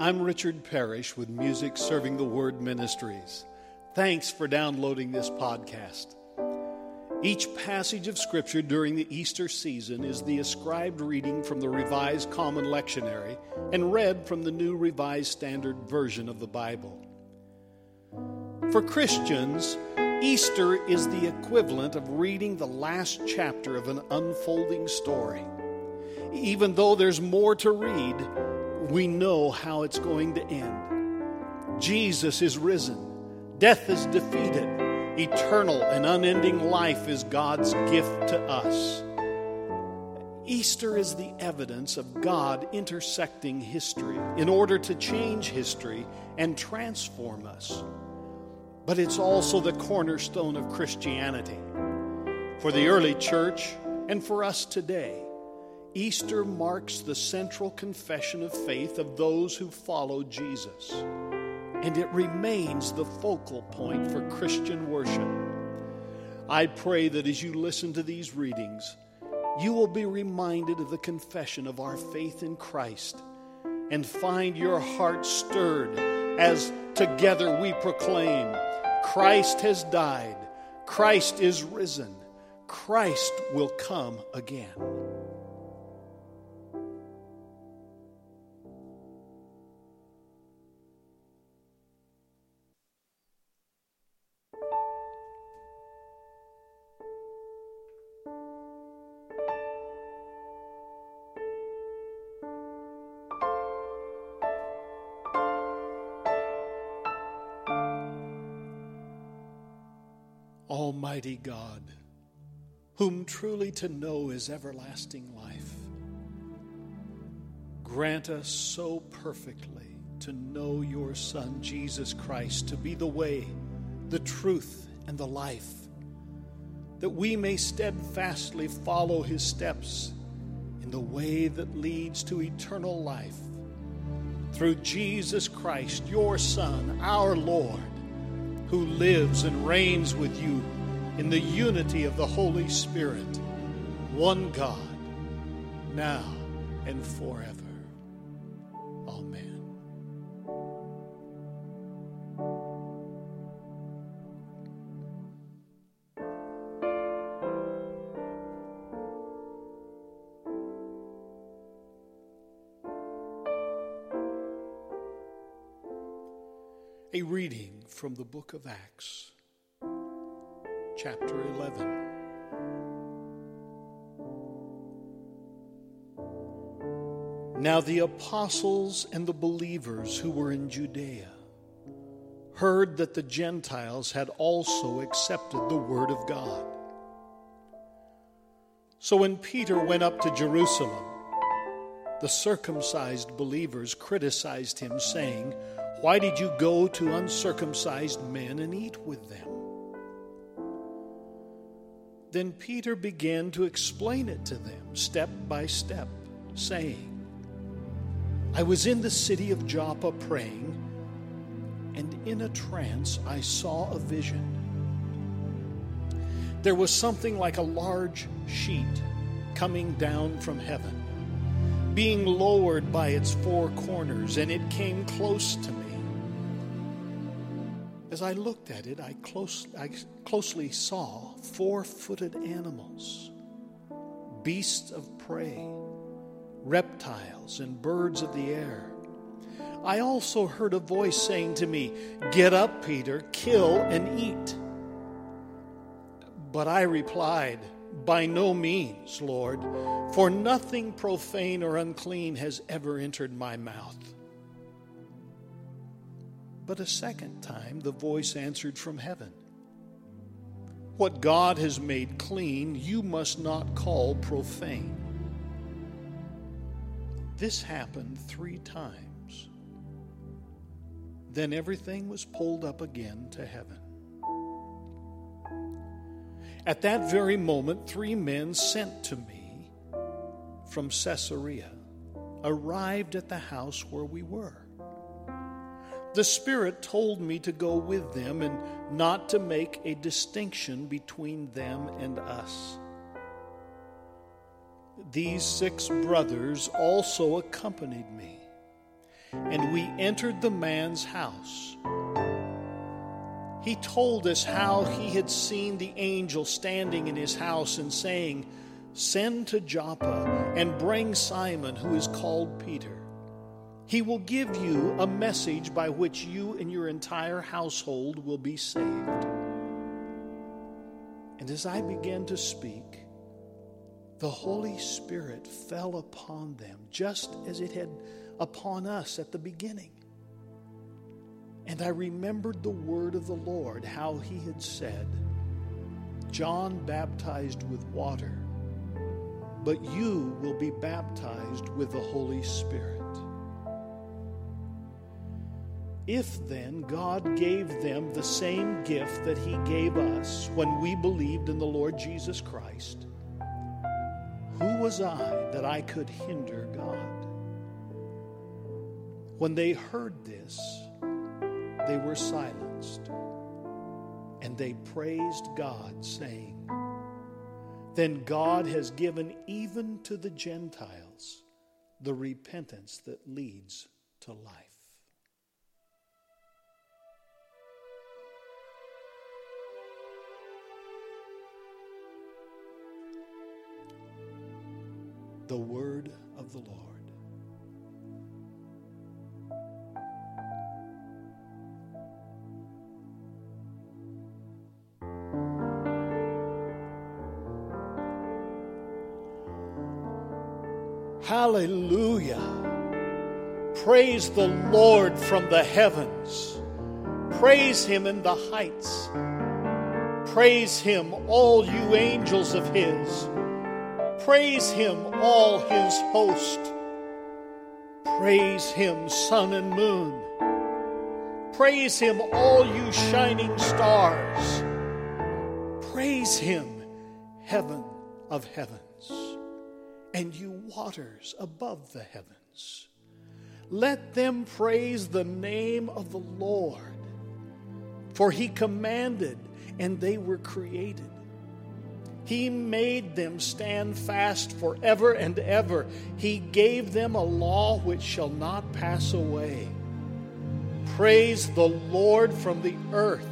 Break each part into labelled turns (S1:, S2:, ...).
S1: I'm Richard Parrish with Music Serving the Word Ministries. Thanks for downloading this podcast. Each passage of Scripture during the Easter season is the ascribed reading from the Revised Common Lectionary and read from the New Revised Standard Version of the Bible. For Christians, Easter is the equivalent of reading the last chapter of an unfolding story. Even though there's more to read, we know how it's going to end. Jesus is risen, death is defeated, eternal and unending life is God's gift to us. Easter is the evidence of God intersecting history in order to change history and transform us. But it's also the cornerstone of Christianity. For the early church and for us today, Easter marks the central confession of faith of those who follow Jesus, and it remains the focal point for Christian worship. I pray that as you listen to these readings, you will be reminded of the confession of our faith in Christ and find your heart stirred as together we proclaim Christ has died, Christ is risen, Christ will come again. Almighty God, whom truly to know is everlasting life, grant us so perfectly to know your Son, Jesus Christ, to be the way, the truth, and the life, that we may steadfastly follow his steps in the way that leads to eternal life. Through Jesus Christ, your Son, our Lord who lives and reigns with you in the unity of the Holy Spirit, one God, now and forever. Amen. A reading from the book of Acts, chapter 11. Now the apostles and the believers who were in Judea heard that the Gentiles had also accepted the word of God. So when Peter went up to Jerusalem, the circumcised believers criticized him, saying, why did you go to uncircumcised men and eat with them? Then Peter began to explain it to them step by step, saying, I was in the city of Joppa praying, and in a trance I saw a vision. There was something like a large sheet coming down from heaven, being lowered by its four corners, and it came close to me. As I looked at it, I, close, I closely saw four footed animals, beasts of prey, reptiles, and birds of the air. I also heard a voice saying to me, Get up, Peter, kill and eat. But I replied, By no means, Lord, for nothing profane or unclean has ever entered my mouth. But a second time, the voice answered from heaven What God has made clean, you must not call profane. This happened three times. Then everything was pulled up again to heaven. At that very moment, three men sent to me from Caesarea arrived at the house where we were. The Spirit told me to go with them and not to make a distinction between them and us. These six brothers also accompanied me, and we entered the man's house. He told us how he had seen the angel standing in his house and saying, Send to Joppa and bring Simon, who is called Peter. He will give you a message by which you and your entire household will be saved. And as I began to speak, the Holy Spirit fell upon them just as it had upon us at the beginning. And I remembered the word of the Lord, how he had said, John baptized with water, but you will be baptized with the Holy Spirit. If then God gave them the same gift that he gave us when we believed in the Lord Jesus Christ, who was I that I could hinder God? When they heard this, they were silenced, and they praised God, saying, Then God has given even to the Gentiles the repentance that leads to life. The word of the Lord. Hallelujah. Praise the Lord from the heavens. Praise him in the heights. Praise him, all you angels of his. Praise him, all his host. Praise him, sun and moon. Praise him, all you shining stars. Praise him, heaven of heavens, and you waters above the heavens. Let them praise the name of the Lord, for he commanded, and they were created. He made them stand fast forever and ever. He gave them a law which shall not pass away. Praise the Lord from the earth,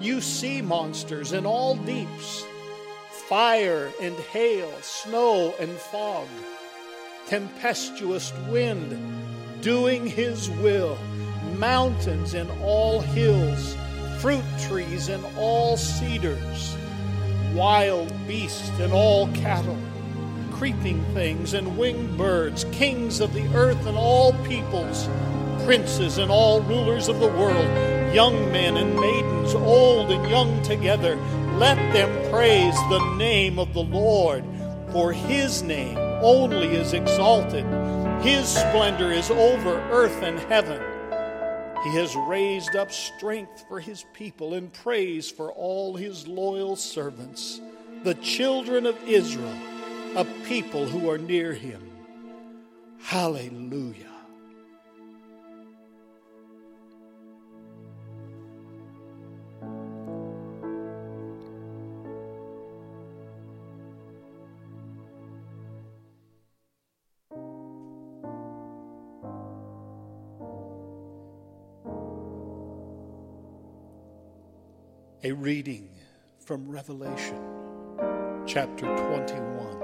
S1: you sea monsters and all deeps, fire and hail, snow and fog, tempestuous wind, doing his will, mountains and all hills, fruit trees and all cedars wild beasts and all cattle, creeping things and winged birds, kings of the earth and all peoples, princes and all rulers of the world, young men and maidens, old and young together. Let them praise the name of the Lord, for his name only is exalted. His splendor is over earth and heaven. He has raised up strength for his people and praise for all his loyal servants, the children of Israel, a people who are near him. Hallelujah. A reading from Revelation chapter 21.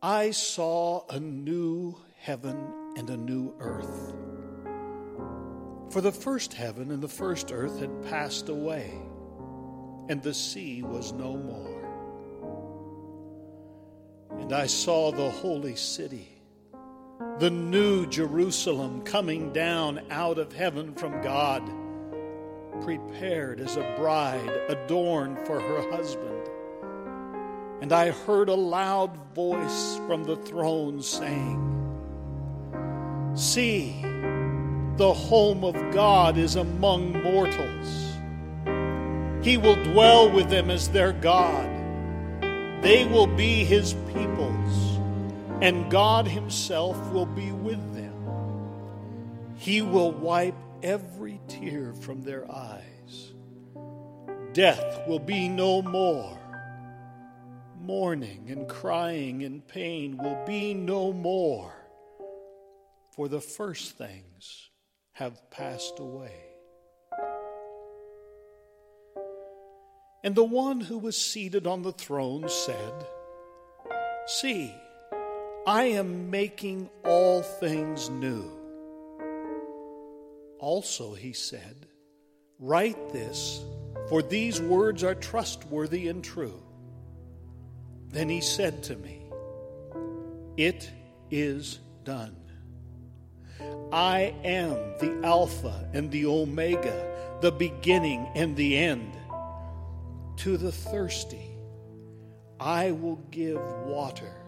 S1: I saw a new heaven and a new earth. For the first heaven and the first earth had passed away, and the sea was no more. And I saw the holy city the new Jerusalem coming down out of heaven from God, prepared as a bride adorned for her husband. And I heard a loud voice from the throne saying, See, the home of God is among mortals. He will dwell with them as their God. They will be his peoples and God Himself will be with them. He will wipe every tear from their eyes. Death will be no more. mourning and crying and pain will be no more, for the first things have passed away. And the one who was seated on the throne said, See, I am making all things new. Also, he said, Write this, for these words are trustworthy and true. Then he said to me, It is done. I am the Alpha and the Omega, the beginning and the end. To the thirsty, I will give water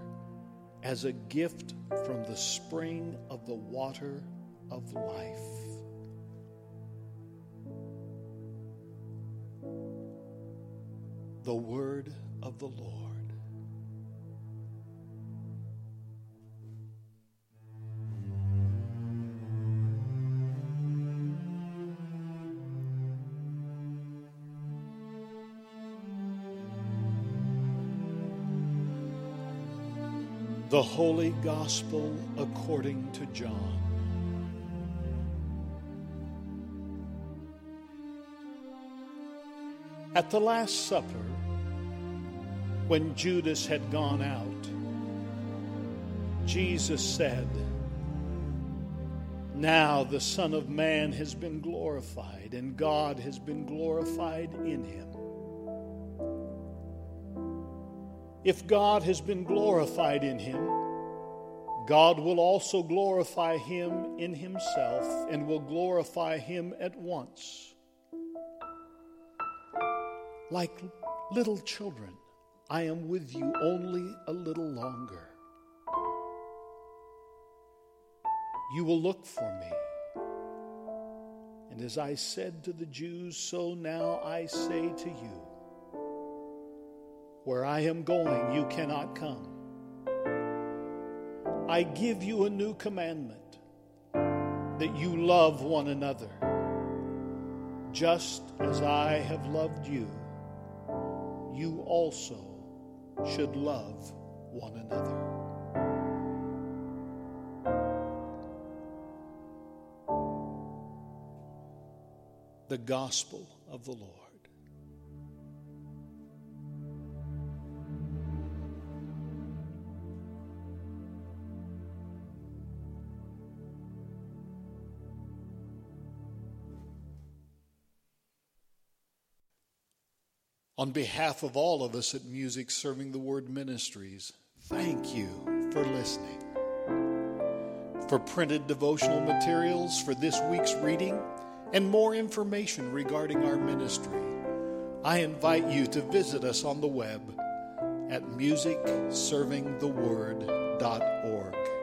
S1: as a gift from the spring of the water of life. The word of the Lord. The Holy Gospel according to John. At the Last Supper, when Judas had gone out, Jesus said, Now the Son of Man has been glorified, and God has been glorified in him. If God has been glorified in him, God will also glorify him in himself and will glorify him at once. Like little children, I am with you only a little longer. You will look for me. And as I said to the Jews, so now I say to you where I am going, you cannot come. I give you a new commandment that you love one another, just as I have loved you. You also should love one another. The Gospel of the Lord. On behalf of all of us at Music Serving the Word Ministries, thank you for listening. For printed devotional materials for this week's reading and more information regarding our ministry, I invite you to visit us on the web at musicservingtheword.org.